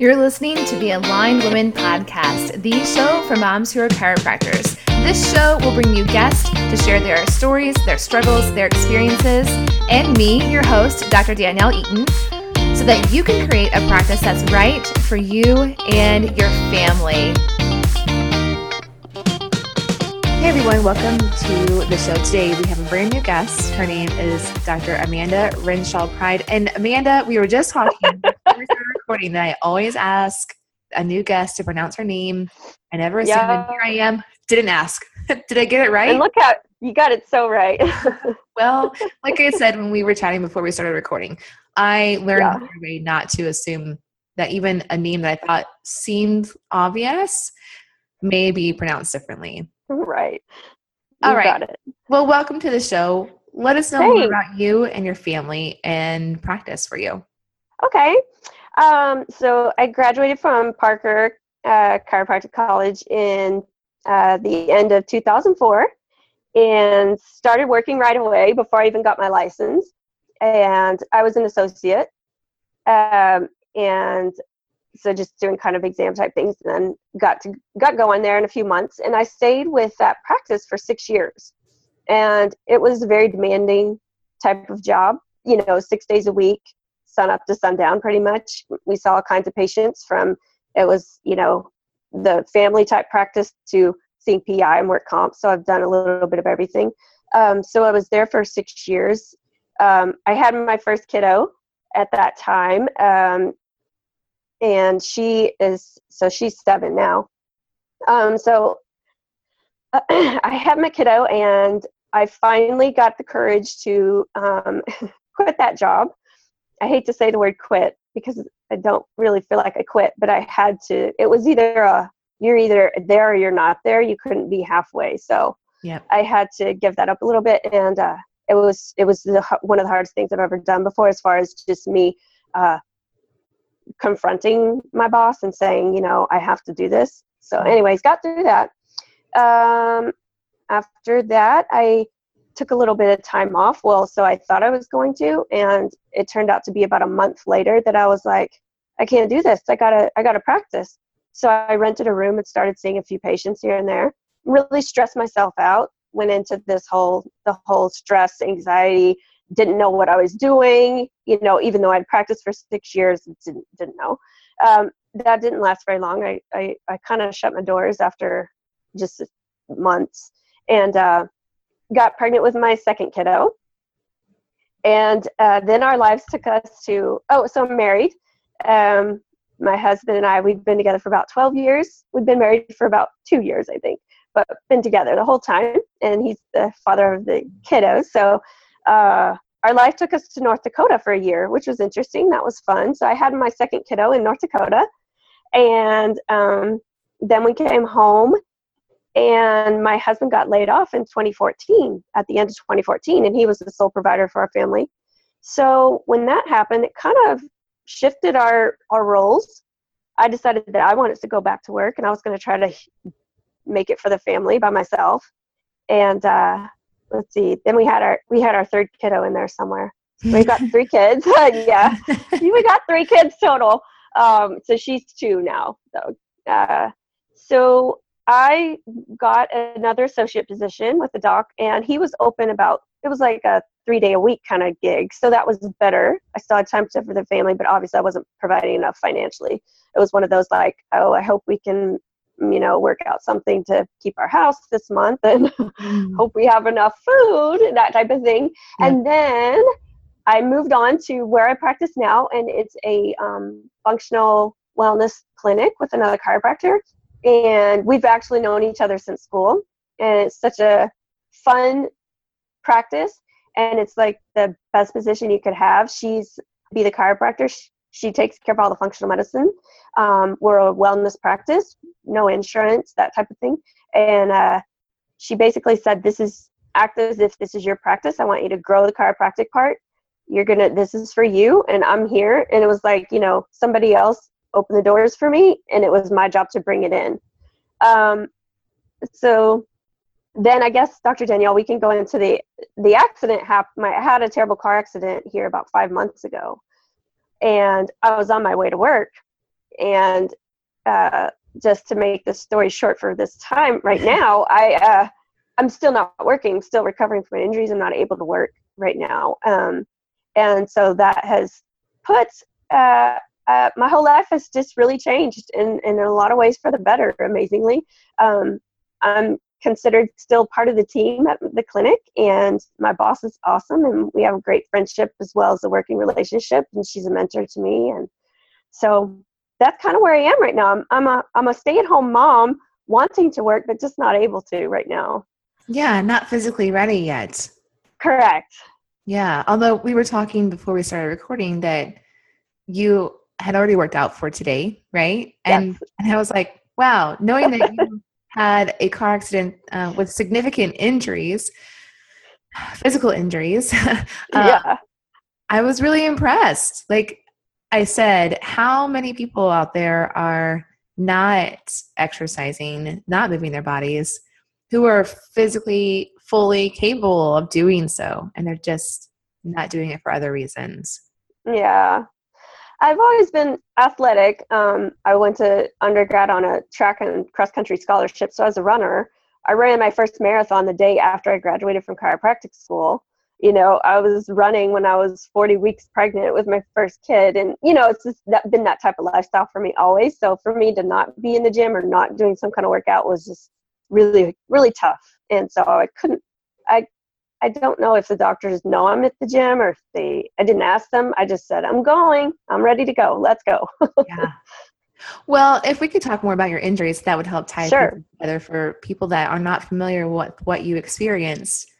You're listening to the Aligned Women Podcast, the show for moms who are chiropractors. This show will bring you guests to share their stories, their struggles, their experiences, and me, your host, Dr. Danielle Eaton, so that you can create a practice that's right for you and your family. Hey everyone, welcome to the show. Today we have a brand new guest. Her name is Dr. Amanda Renshaw Pride. And Amanda, we were just talking started recording that I always ask a new guest to pronounce her name. I never yeah. and here I am. Didn't ask. Did I get it right? And look at you got it so right. well, like I said when we were chatting before we started recording, I learned yeah. way not to assume that even a name that I thought seemed obvious may be pronounced differently. Right. You All right. Well, welcome to the show. Let us know more about you and your family and practice for you. Okay. Um, so I graduated from Parker uh, Chiropractic College in uh, the end of 2004 and started working right away before I even got my license. And I was an associate. Um, and so just doing kind of exam type things and then got to got going there in a few months and i stayed with that practice for six years and it was a very demanding type of job you know six days a week sun up to sundown pretty much we saw all kinds of patients from it was you know the family type practice to seeing pi and work comp so i've done a little bit of everything um, so i was there for six years um, i had my first kiddo at that time um, and she is so she's seven now. Um, so uh, I had my kiddo, and I finally got the courage to um, quit that job. I hate to say the word quit because I don't really feel like I quit, but I had to. It was either a you're either there or you're not there. You couldn't be halfway. So yeah, I had to give that up a little bit, and uh, it was it was the, one of the hardest things I've ever done before, as far as just me uh, confronting my boss and saying, you know, I have to do this. So, mm-hmm. anyways, got through that. Um, after that, I took a little bit of time off. Well, so I thought I was going to, and it turned out to be about a month later that I was like, I can't do this. I gotta, I gotta practice. So I rented a room and started seeing a few patients here and there. Really stressed myself out. Went into this whole, the whole stress, anxiety, didn't know what I was doing, you know, even though I'd practiced for six years, didn't, didn't know. Um, that didn't last very long. I, I, I kind of shut my doors after just months and uh, got pregnant with my second kiddo. And uh, then our lives took us to, oh, so I'm married. Um, my husband and I, we've been together for about 12 years. We've been married for about two years, I think, but been together the whole time. And he's the father of the kiddos. So uh, our life took us to North Dakota for a year, which was interesting. That was fun. So I had my second kiddo in North Dakota, and um, then we came home, and my husband got laid off in 2014 at the end of 2014, and he was the sole provider for our family. So when that happened, it kind of shifted our our roles. I decided that I wanted to go back to work, and I was going to try to make it for the family by myself. And uh, let's see then we had our we had our third kiddo in there somewhere we got three kids yeah we got three kids total um, so she's two now so uh, so i got another associate position with the doc and he was open about it was like a three day a week kind of gig so that was better i still had time to for the family but obviously i wasn't providing enough financially it was one of those like oh i hope we can you know, work out something to keep our house this month and mm. hope we have enough food and that type of thing. Yeah. And then I moved on to where I practice now, and it's a um, functional wellness clinic with another chiropractor. And we've actually known each other since school, and it's such a fun practice. And it's like the best position you could have. She's be the chiropractor. She takes care of all the functional medicine. Um, we're a wellness practice, no insurance, that type of thing. And uh, she basically said, "This is act as if this is your practice. I want you to grow the chiropractic part. You're gonna. This is for you, and I'm here." And it was like, you know, somebody else opened the doors for me, and it was my job to bring it in. Um, so then I guess Dr. Danielle, we can go into the the accident. Happened. I had a terrible car accident here about five months ago, and I was on my way to work And uh, just to make the story short for this time, right now, I uh, I'm still not working, still recovering from my injuries. I'm not able to work right now, um, and so that has put uh, uh, my whole life has just really changed in, in a lot of ways for the better. Amazingly, um, I'm considered still part of the team at the clinic, and my boss is awesome, and we have a great friendship as well as a working relationship, and she's a mentor to me, and so that's kind of where I am right now. I'm, I'm a I'm a stay at home mom wanting to work, but just not able to right now. Yeah, not physically ready yet. Correct. Yeah, although we were talking before we started recording that you had already worked out for today, right? And yes. and I was like, wow, knowing that you had a car accident uh, with significant injuries, physical injuries, uh, yeah. I was really impressed. Like I said, how many people out there are not exercising, not moving their bodies, who are physically fully capable of doing so, and they're just not doing it for other reasons? Yeah, I've always been athletic. Um, I went to undergrad on a track and cross country scholarship, so as a runner, I ran my first marathon the day after I graduated from chiropractic school. You know, I was running when I was 40 weeks pregnant with my first kid, and you know, it's just that, been that type of lifestyle for me always. So for me to not be in the gym or not doing some kind of workout was just really, really tough. And so I couldn't, I I don't know if the doctors know I'm at the gym or if they, I didn't ask them. I just said, I'm going, I'm ready to go. Let's go. yeah. Well, if we could talk more about your injuries, that would help tie sure. together for people that are not familiar with what you experienced.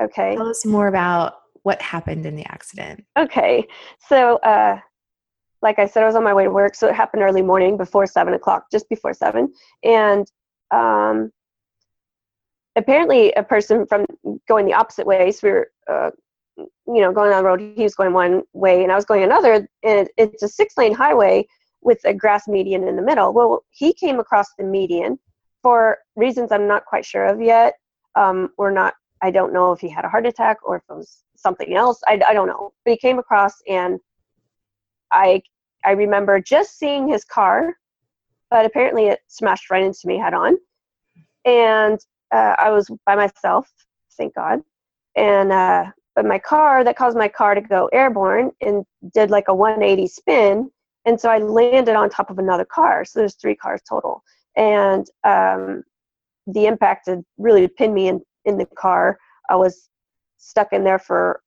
Okay. Tell us more about what happened in the accident. Okay. So, uh, like I said, I was on my way to work. So it happened early morning before seven o'clock, just before seven. And um, apparently a person from going the opposite way so we were uh, you know going on the road he was going one way and i was going another and it's a six lane highway with a grass median in the middle. Well he came across the median for reasons i'm not quite sure of yet. Um, or not i don't know if he had a heart attack or if it was something else I, I don't know. But he came across and i i remember just seeing his car but apparently it smashed right into me head on. And uh, I was by myself, thank God. And uh, but my car that caused my car to go airborne and did like a 180 spin, and so I landed on top of another car. So there's three cars total, and um, the impact had really pinned me in in the car. I was stuck in there for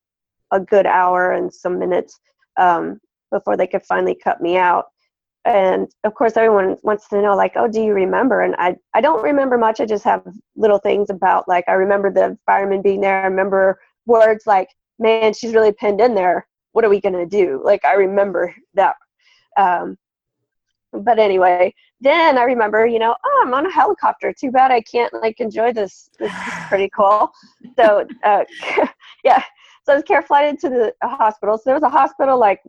a good hour and some minutes um, before they could finally cut me out and of course everyone wants to know like oh do you remember? And i i don't remember much. I just have little things about like i remember the fireman being there. I remember words like man she's really pinned in there. What are we going to do? Like i remember that. Um, but anyway then i remember you know oh i'm on a helicopter. Too bad i can't like enjoy this. This is pretty cool. So uh, yeah. So i was care flighted to the hospital. So there was a hospital like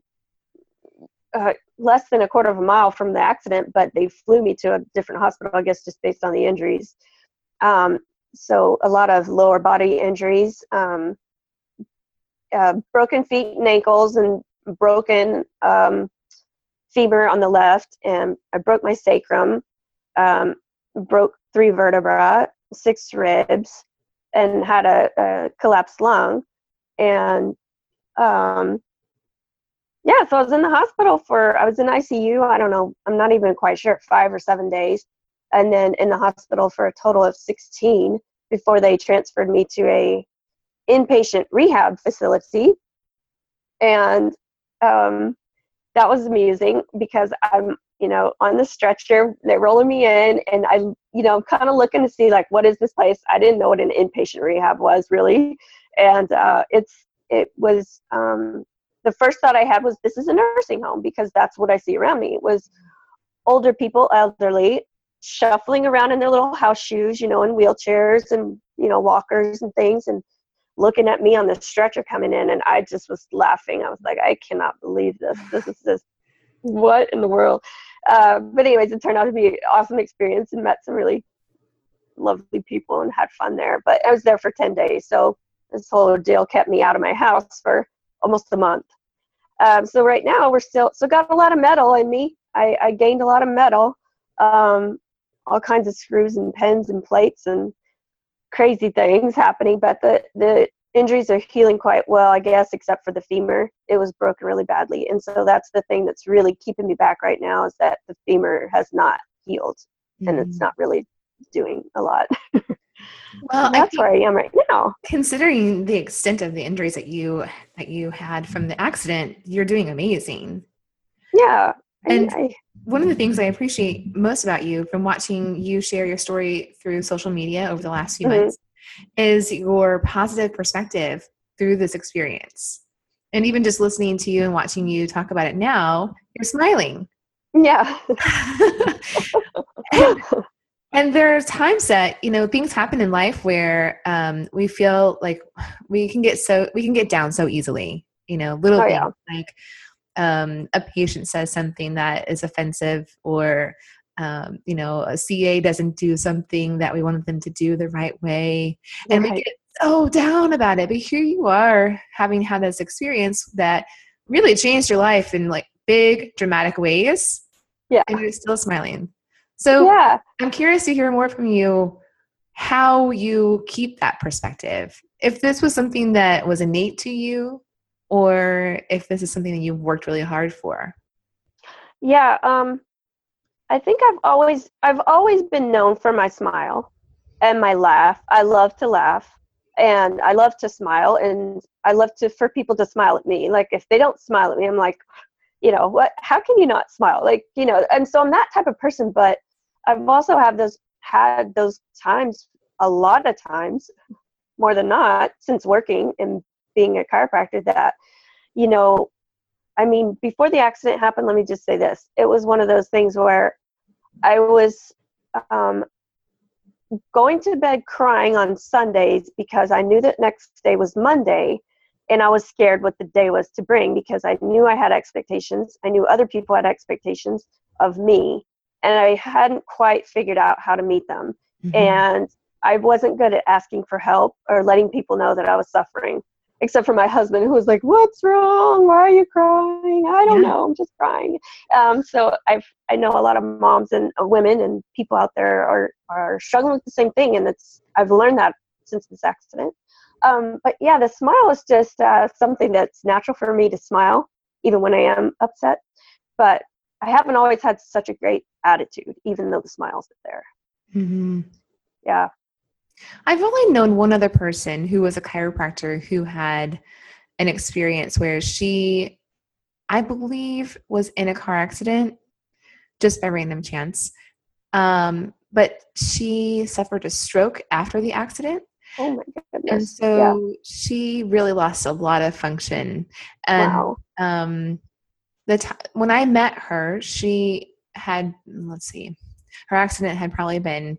uh, less than a quarter of a mile from the accident, but they flew me to a different hospital, I guess, just based on the injuries. Um, so a lot of lower body injuries, um, uh, broken feet and ankles, and broken um, femur on the left, and I broke my sacrum, um, broke three vertebrae, six ribs, and had a, a collapsed lung, and um, yeah, so I was in the hospital for, I was in ICU, I don't know, I'm not even quite sure, five or seven days. And then in the hospital for a total of 16 before they transferred me to a inpatient rehab facility. And um, that was amusing because I'm, you know, on the stretcher, they're rolling me in, and I, you know, kind of looking to see like what is this place? I didn't know what an inpatient rehab was really, and uh, it's it was um, the first thought I had was this is a nursing home because that's what I see around me. It was older people, elderly, shuffling around in their little house shoes, you know, in wheelchairs and, you know, walkers and things and looking at me on the stretcher coming in and I just was laughing. I was like, I cannot believe this. This is just what in the world? Uh, but anyways, it turned out to be an awesome experience and met some really lovely people and had fun there. But I was there for 10 days. So this whole deal kept me out of my house for almost a month. Um, so right now we're still so got a lot of metal in me. I, I gained a lot of metal, um, all kinds of screws and pins and plates and crazy things happening. But the the injuries are healing quite well, I guess, except for the femur. It was broken really badly, and so that's the thing that's really keeping me back right now is that the femur has not healed, mm-hmm. and it's mm. not really doing a lot. Well, that's where I am right now. Considering the extent of the injuries that you that you had from the accident, you're doing amazing. Yeah. And I, one of the things I appreciate most about you from watching you share your story through social media over the last few mm-hmm. months is your positive perspective through this experience. And even just listening to you and watching you talk about it now, you're smiling. Yeah. and, there are times that you know things happen in life where um, we feel like we can get so we can get down so easily you know little oh, things yeah. like um, a patient says something that is offensive or um, you know a ca doesn't do something that we wanted them to do the right way. And we get so down about it. But here you are having had this experience that really changed your life in like big dramatic ways. Yeah. And you're still smiling so yeah. I'm curious to hear more from you how you keep that perspective. If this was something that was innate to you or if this is something that you've worked really hard for. Yeah, um I think I've always I've always been known for my smile and my laugh. I love to laugh and I love to smile and I love to for people to smile at me. Like if they don't smile at me, I'm like, you know, what how can you not smile? Like, you know, and so I'm that type of person, but I've also have those had those times a lot of times, more than not, since working and being a chiropractor that, you know, I mean, before the accident happened, let me just say this. It was one of those things where I was um, going to bed crying on Sundays because I knew that next day was Monday and I was scared what the day was to bring because I knew I had expectations. I knew other people had expectations of me and I hadn't quite figured out how to meet them. Mm-hmm. And I wasn't good at asking for help or letting people know that I was suffering, except for my husband, who was like, "What's wrong? Why are you crying? I don't yeah. know. I'm just crying." Um, so I I know a lot of moms and uh, women and people out there are are struggling with the same thing, and it's I've learned that since this accident. Um, but yeah, the smile is just uh, something that's natural for me to smile, even when I am upset. But I haven't always had such a great attitude, even though the smiles are there. Mm-hmm. Yeah. I've only known one other person who was a chiropractor who had an experience where she, I believe, was in a car accident just by random chance. Um, but she suffered a stroke after the accident. Oh my goodness. And so yeah. she really lost a lot of function. And wow. um, the t- when I met her, she had let's see, her accident had probably been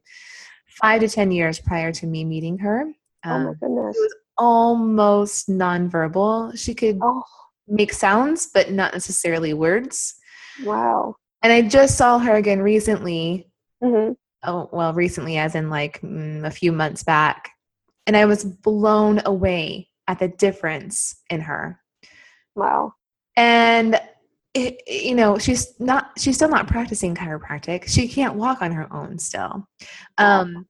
five to ten years prior to me meeting her. Um, oh my um, goodness! It was almost nonverbal. She could oh. make sounds, but not necessarily words. Wow! And I just saw her again recently. Mm-hmm. Oh well, recently, as in like mm, a few months back, and I was blown away at the difference in her. Wow! And it, you know she's not she's still not practicing chiropractic. She can't walk on her own still. Um,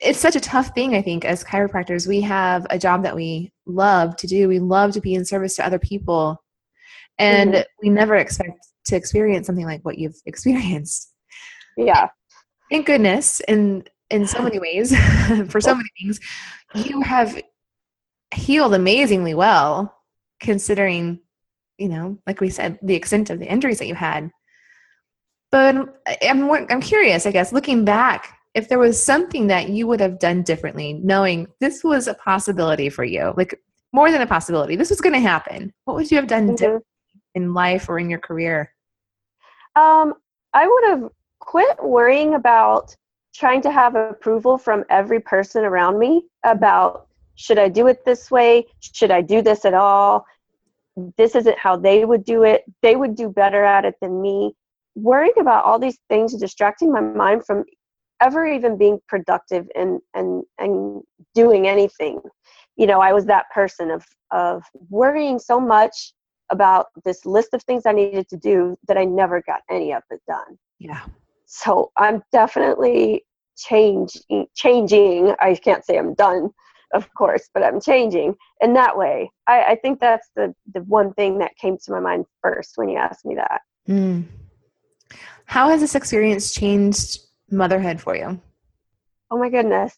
it's such a tough thing i think as chiropractors. We have a job that we love to do. We love to be in service to other people. And mm-hmm. we never expect to experience something like what you've experienced. Yeah. Thank goodness. In in so many ways for so many things you have healed amazingly well considering you know, like we said, the extent of the injuries that you had. But I'm, I'm curious, I guess, looking back, if there was something that you would have done differently, knowing this was a possibility for you, like more than a possibility, this was going to happen, what would you have done mm-hmm. in life or in your career? Um, I would have quit worrying about trying to have approval from every person around me about should I do it this way? Should I do this at all? this isn't how they would do it they would do better at it than me worrying about all these things distracting my mind from ever even being productive and and and doing anything you know i was that person of of worrying so much about this list of things I needed to do that I never got any of it done. Yeah. So I'm definitely changing changing. I can't say I'm done, of course, but I'm changing in that way. I, I think that's the the one thing that came to my mind first when you asked me that. Mm. How has this experience changed motherhood for you? Oh my goodness.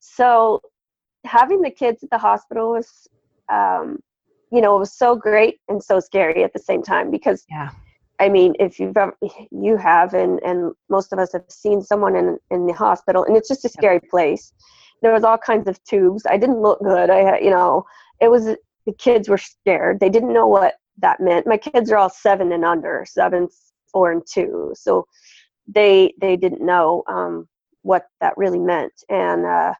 So having the kids at the hospital was um, you know, it was so great and so scary at the same time because yeah. I mean, if you've ever, you have, and, and most of us have seen someone in, in the hospital, and it's just a scary place. There was all kinds of tubes. I didn't look good. I had, you know, it was the kids were scared. They didn't know what that meant. My kids are all seven and under, seven, four, and two. So they they didn't know um, what that really meant, and uh,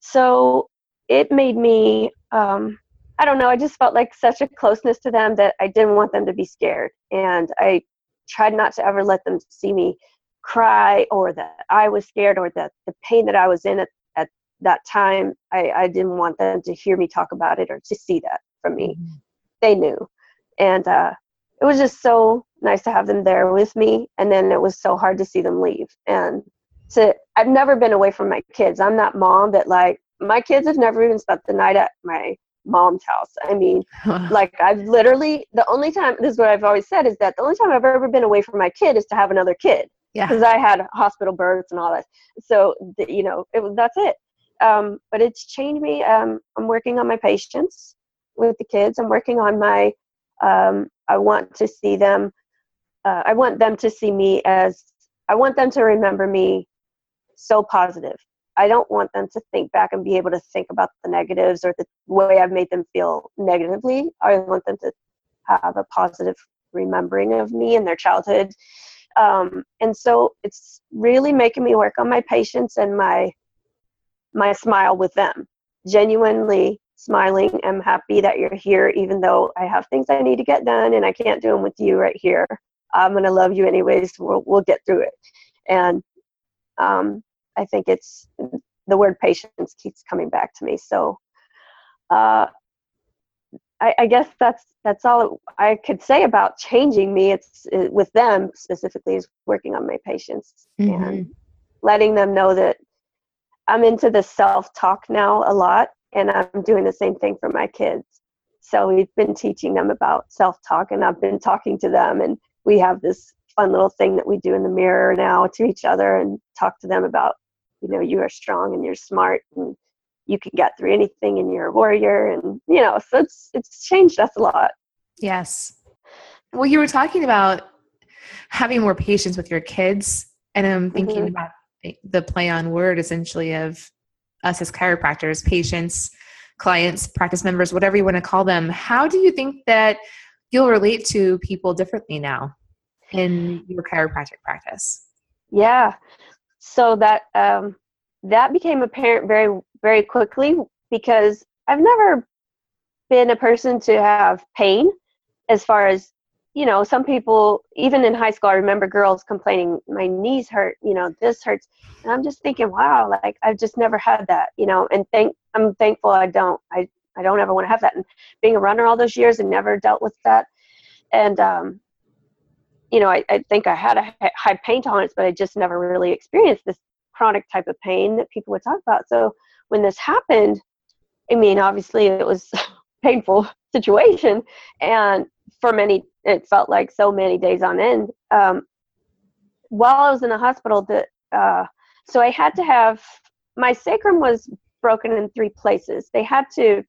so it made me um, I don't know, I just felt like such a closeness to them that I didn't want them to be scared. And I tried not to ever let them see me cry or that I was scared or that the pain that I was in at, at that time, I, I didn't want them to hear me talk about it or to see that from me. Mm-hmm. They knew. And uh, it was just so nice to have them there with me. And then it was so hard to see them leave. And to, I've never been away from my kids. I'm that mom that like, my kids have never even spent the night at my mom's house. I mean, like I've literally the only time this is what I've always said is that the only time I've ever been away from my kid is to have another kid. Yeah. Because I had hospital births and all that. So the, you know, it was that's it. Um, but it's changed me. Um, I'm working on my patience with the kids. I'm working on my. Um, I want to see them. Uh, I want them to see me as. I want them to remember me so positive I don't want them to think back and be able to think about the negatives or the way I've made them feel negatively. I want them to have a positive remembering of me and their childhood. Um, and so it's really making me work on my patience and my my smile with them. Genuinely smiling. I'm happy that you're here, even though I have things I need to get done and I can't do them with you right here. I'm gonna love you anyways. We'll we'll get through it. And um, I think it's the word patience keeps coming back to me. So uh, I, I, guess that's that's all I could say about changing me. It's it, with them specifically is working on my patience mm-hmm. and letting them know that I'm into the self talk now a lot, and I'm doing the same thing for my kids. So we've been teaching them about self talk, and I've been talking to them, and we have this fun little thing that we do in the mirror now to each other and talk to them about you know you are strong and you're smart and you can get through anything and you're a warrior and you know so it's it's changed us a lot. Yes. Well you were talking about having more patience with your kids and i'm thinking mm-hmm. about the play on word essentially of us as chiropractors patients clients practice members whatever you want to call them. How do you think that you'll relate to people differently now in your chiropractic practice? Yeah so that um, that became apparent very very quickly because I've never been a person to have pain as far as you know some people even in high school i remember girls complaining my knees hurt you know this hurts. And i'm just thinking wow like i've just never had that you know and thank i'm thankful i don't i i don't ever want to have that. And being a runner all those years and never dealt with that and um you know, I, I think I had a high pain tolerance, but I just never really experienced this chronic type of pain that people would talk about. So when this happened, I mean, obviously it was a painful situation, and for many, it felt like so many days on end. Um, while I was in the hospital, the uh, so I had to have my sacrum was broken in three places. They had to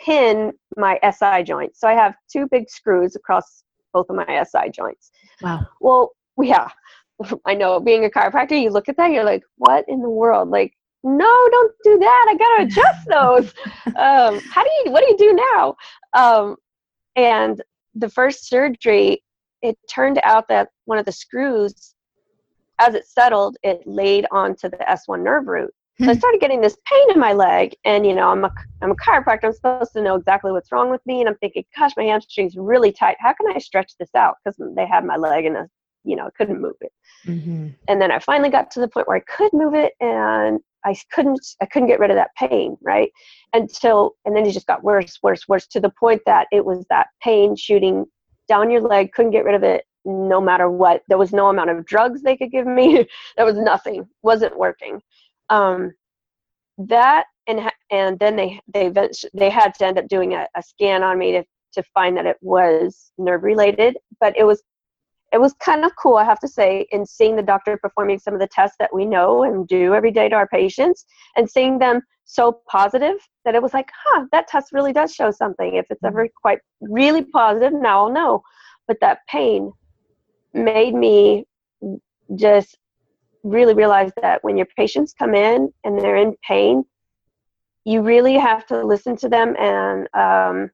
pin my SI joint. So I have two big screws across both of my SI joints. Wow. Well, yeah, I know being a chiropractor, you look at that, you're like, what in the world? Like, no, don't do that. I got to adjust those. um, how do you, what do you do now? Um, and the first surgery, it turned out that one of the screws, as it settled, it laid onto the S1 nerve root. So I started getting this pain in my leg, and you know, I'm a I'm a chiropractor. I'm supposed to know exactly what's wrong with me, and I'm thinking, gosh, my hamstring's really tight. How can I stretch this out? Because they had my leg and you know, I couldn't move it. Mm-hmm. And then I finally got to the point where I could move it, and I couldn't I couldn't get rid of that pain, right? Until and then it just got worse, worse, worse to the point that it was that pain shooting down your leg, couldn't get rid of it no matter what. There was no amount of drugs they could give me. there was nothing. Wasn't working. Um, that and and then they they they had to end up doing a, a scan on me to to find that it was nerve related, but it was it was kind of cool, I have to say, in seeing the doctor performing some of the tests that we know and do every day to our patients and seeing them so positive that it was like, huh, that test really does show something. If it's mm-hmm. ever quite really positive, now I'll know. But that pain made me just really realize that when your patients come in and they're in pain, you really have to listen to them. And um,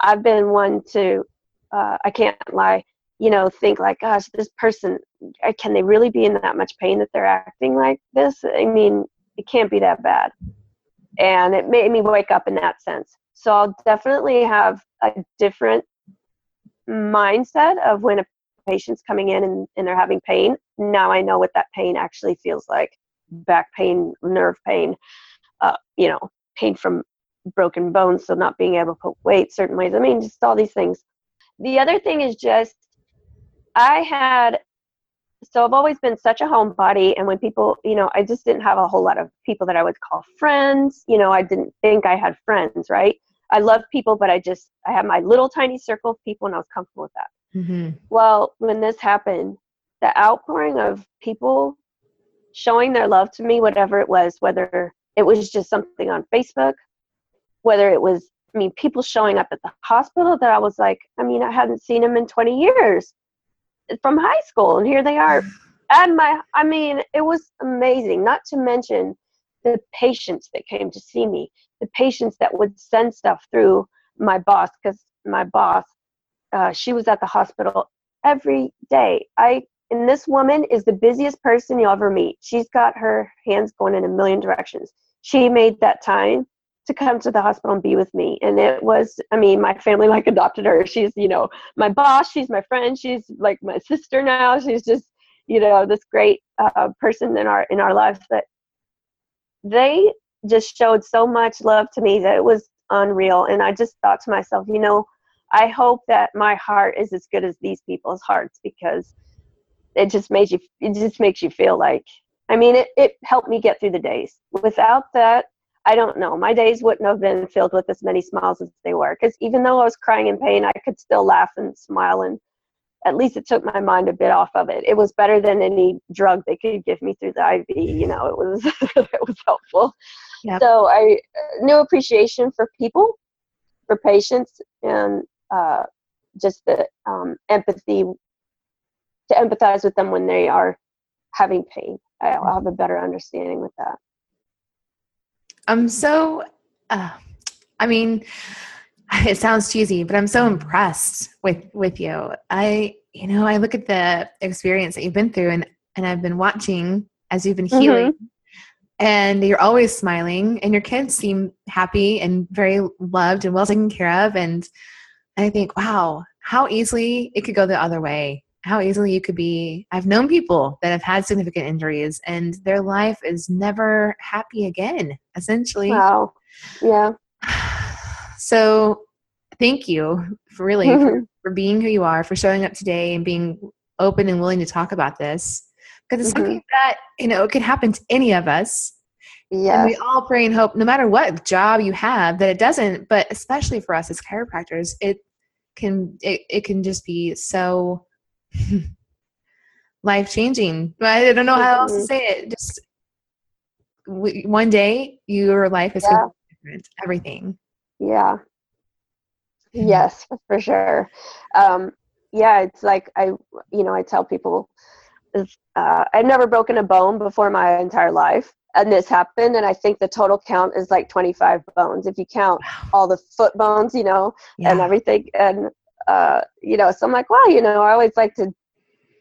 I've been one to, uh, I can't lie, you know, think like, gosh, this person, uh, can they really be in that much pain that they're acting like this? I mean, it can't be that bad. And it made me wake up in that sense. So I'll definitely have a different mindset of when a patient's coming in and, and they're having pain. Now I know what that pain actually feels like back pain, nerve pain, uh, you know, pain from broken bones, so not being able to put weight certain ways. I mean, just all these things. The other thing is just I had so I've always been such a homebody, and when people, you know, I just didn't have a whole lot of people that I would call friends. You know, I didn't think I had friends, right? I love people, but I just I have my little tiny circle of people, and I was comfortable with that. Mm-hmm. Well, when this happened, the outpouring of people showing their love to me, whatever it was, whether it was just something on Facebook, whether it was, I mean, people showing up at the hospital that I was like, I mean, I hadn't seen them in 20 years from high school, and here they are. And my, I mean, it was amazing. Not to mention the patients that came to see me, the patients that would send stuff through my boss, because my boss, uh, she was at the hospital every day. I and this woman is the busiest person you'll ever meet. She's got her hands going in a million directions. She made that time to come to the hospital and be with me. And it was, I mean, my family like adopted her. She's, you know, my boss. She's my friend. She's like my sister now. She's just, you know, this great uh, person in our in our lives. That they just showed so much love to me that it was unreal. And I just thought to myself, you know, I hope that my heart is as good as these people's hearts because it just makes you it just makes you feel like I mean it, it helped me get through the days. Without that I don't know. My days wouldn't have been filled with as many smiles as they were. Because even though I was crying in pain, I could still laugh and smile, and at least it took my mind a bit off of it. It was better than any drug they could give me through the IV. You know, it was it was helpful. Yep. So I uh, new appreciation for people, for patients, and uh, just the um, empathy to empathize with them when they are having pain. I'll have a better understanding with that. I'm so, uh, I mean, it sounds cheesy, but I'm so impressed with with you. I, you know, I look at the experience that you've been through, and and I've been watching as you've been healing, mm-hmm. and you're always smiling, and your kids seem happy and very loved and well taken care of, and I think, wow, how easily it could go the other way how easily you could be. I've known people that have had significant injuries and their life is never happy again, essentially. Wow. Yeah. So thank you for really mm-hmm. for, for, being who you are, for showing up today and being open and willing to talk about this. Because it's mm-hmm. something that, you know, it could happen to any of us. Yeah. We all pray and hope, no matter what job you have, that it doesn't, but especially for us as chiropractors, it can it, it can just be so life changing. I don't know how else to say it. Just one day your life is yeah. different. Everything. Yeah. Yes, for sure. Um, yeah, it's like I, you know, I tell people, uh, I've never broken a bone before my entire life, and this happened, and I think the total count is like 25 bones if you count all the foot bones, you know, yeah. and everything. And uh, you know, so I'm like, well, you know, I always like to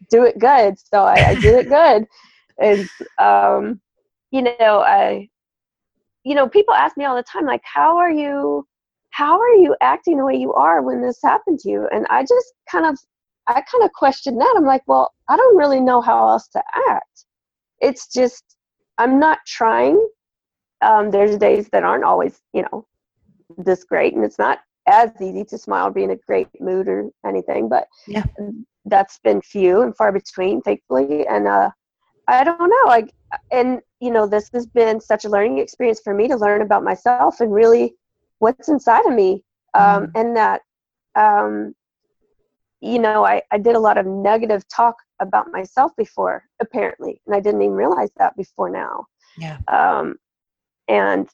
do it good, so I, I did it good. And um, you know, I, you know, people ask me all the time, like, how are you, how are you acting the way you are when this happened to you? And I just kind of, I kind of question that. I'm like, well, I don't really know how else to act. It's just, I'm not trying um, there's days that aren't always, you know, this great, and it's not as easy to smile, be in a great mood or anything. But yeah, that's been few and far between, thankfully. And uh, I don't know, like, and you know, this has been such a learning experience for me to learn about myself and really what's inside of me, um, mm. and that. Um, you know, I, I did a lot of negative talk about myself before, apparently, and I didn't even realize that before now. Yeah. Um, and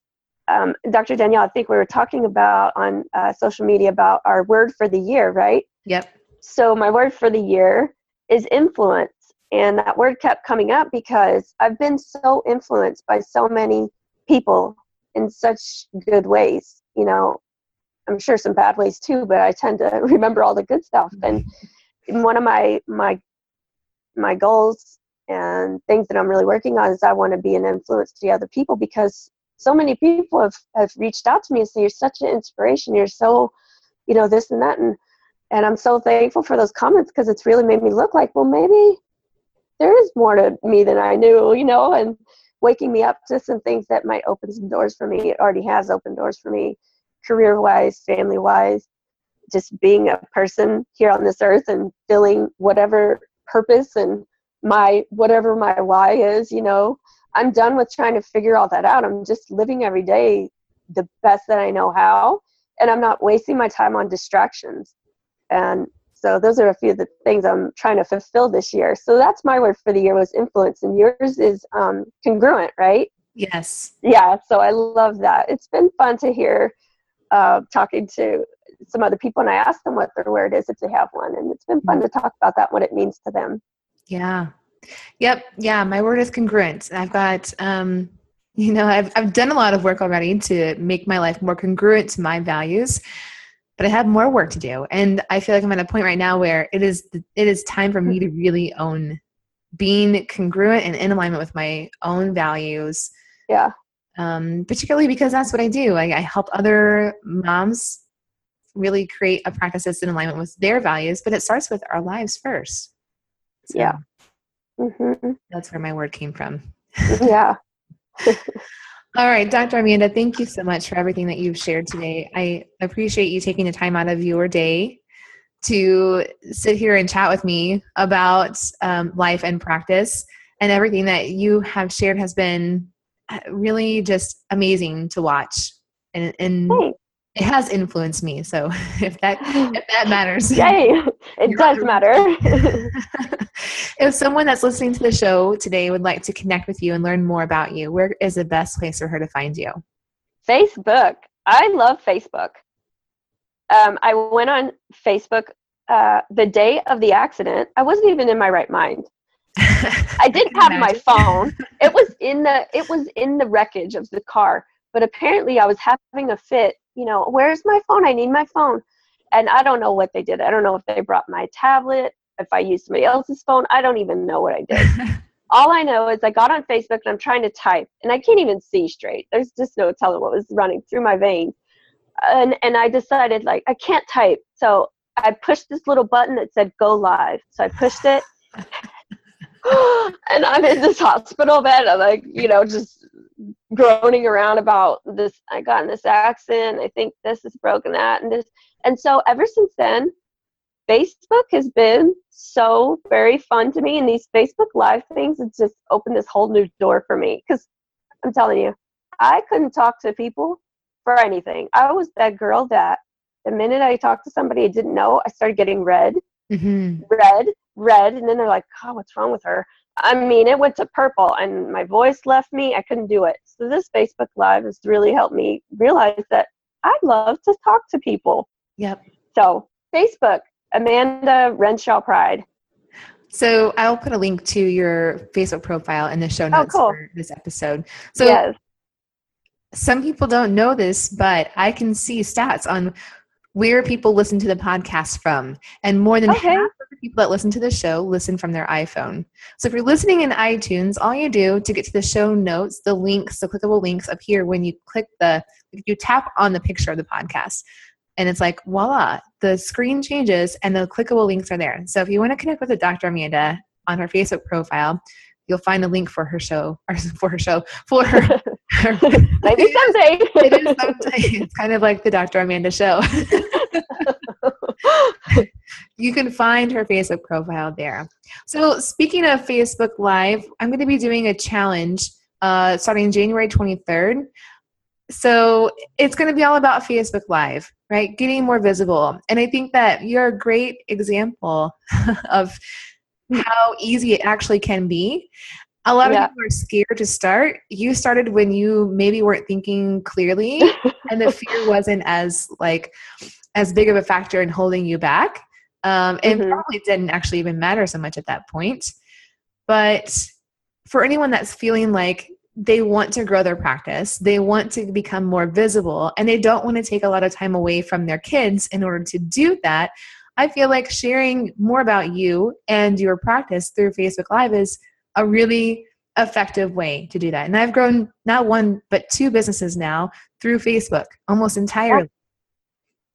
um, Dr. Danielle, I think we were talking about on uh, social media about our word for the year, right? Yep. So my word for the year is influence. And that word kept coming up because I've been so influenced by so many people in such good ways. You know, I'm sure some bad ways too, but I tend to remember all the good stuff. And one of my my my goals and things that I'm really working on is I want to be an influence to other people because so many people have, have reached out to me and say you're such an inspiration you're so you know this and that and and i'm so thankful for those comments because it's really made me look like well maybe there is more to me than i knew you know and waking me up to some things that might open some doors for me it already has opened doors for me career wise family wise just being a person here on this earth and filling whatever purpose and my whatever my why is you know I'm done with trying to figure all that out. I'm just living every day the best that I know how, and I'm not wasting my time on distractions. And so those are a few of the things I'm trying to fulfill this year. So that's my word for the year was influence, and yours is um, congruent, right? Yes. Yeah. So I love that. It's been fun to hear uh, talking to some other people, and I asked them what their word is if they have one, and it's been fun to talk about that, what it means to them. Yeah, Yep. Yeah. My word is congruent. I've got, um, you know, I've, I've done a lot of work already to make my life more congruent to my values, but I have more work to do. And I feel like I'm at a point right now where it is, it is time for me to really own being congruent and in alignment with my own values. Yeah. Um, particularly because that's what I do. I, I help other moms really create a practice that's in alignment with their values, but it starts with our lives first. So. Yeah. Mm-hmm. That's where my word came from. yeah. All right, Dr. Amanda, thank you so much for everything that you've shared today. I appreciate you taking the time out of your day to sit here and chat with me about um, life and practice. And everything that you have shared has been uh, really just amazing to watch. And, and it has influenced me. So if that if that matters, yay! It does matter. if someone that's listening to the show today would like to connect with you and learn more about you, where is the best place for her to find you? Facebook. I love Facebook. Um, I went on Facebook uh, the day of the accident. I wasn't even in my right mind. I didn't have my phone. It was in the it was in the wreckage of the car. But apparently, I was having a fit you know, where's my phone? I need my phone. And I don't know what they did. I don't know if they brought my tablet, if I used somebody else's phone. I don't even know what I did. All I know is I got on Facebook and I'm trying to type and I can't even see straight. There's just no telling what was running through my veins. And and I decided like I can't type. So I pushed this little button that said go live. So I pushed it. and I'm in this hospital bed. I'm like, you know, just groaning around about this i got in this accident i think this is broken that and this and so ever since then facebook has been so very fun to me and these facebook live things it's just opened this whole new door for me because i'm telling you i couldn't talk to people for anything i was that girl that the minute i talked to somebody i didn't know i started getting red mm-hmm. red red and then they're like oh what's wrong with her I mean, it went to purple and my voice left me. I couldn't do it. So this Facebook Live has really helped me realize that I love to talk to people. Yep. So Facebook, Amanda Renshaw Pride. So I'll put a link to your Facebook profile in the show oh, notes oh, cool. for this episode. So yes. some people don't know this, but I can see stats on where people listen to the podcast from. And more than okay. half people that listen to the show listen from their iPhone. So if you're listening in iTunes, all you do to get to the show notes, the links, the clickable links up here, when you click the, you tap on the picture of the podcast, and it's like, voila, the screen changes and the clickable links are there. So if you want to connect with the Dr. Amanda on her Facebook profile, you'll find a link for her show or for her show for her Maybe someday. it is someday. It's kind of like the Dr. Amanda show. You can find her Facebook profile there. So, speaking of Facebook Live, I'm going to be doing a challenge uh, starting January 23rd. So, it's going to be all about Facebook Live, right? Getting more visible. And I think that you're a great example of how easy it actually can be. A lot of yeah. people are scared to start. You started when you maybe weren't thinking clearly and the fear wasn't as like as big of a factor in holding you back. Um, and mm-hmm. probably didn't actually even matter so much at that point. But for anyone that's feeling like they want to grow their practice, they want to become more visible, and they don't want to take a lot of time away from their kids in order to do that, I feel like sharing more about you and your practice through Facebook Live is a really effective way to do that. And I've grown not one, but two businesses now through Facebook almost entirely.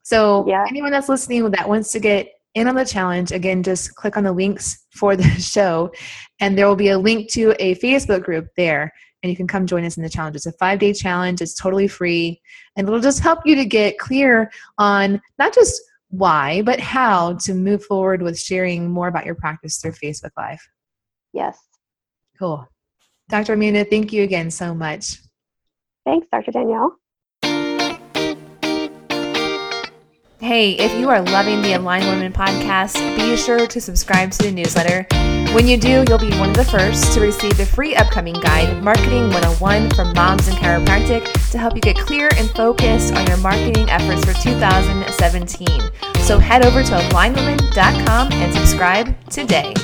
So, yeah. anyone that's listening that wants to get in on the challenge, again, just click on the links for the show, and there will be a link to a Facebook group there, and you can come join us in the challenge. It's a five day challenge, it's totally free, and it'll just help you to get clear on not just why, but how to move forward with sharing more about your practice through Facebook Live. Yes. Cool. Dr. Amanda, thank you again so much. Thanks, Dr. Danielle. Hey, if you are loving the Aligned Women podcast, be sure to subscribe to the newsletter. When you do, you'll be one of the first to receive the free upcoming guide, Marketing 101 from Moms in Chiropractic, to help you get clear and focused on your marketing efforts for 2017. So head over to alignedwomen.com and subscribe today.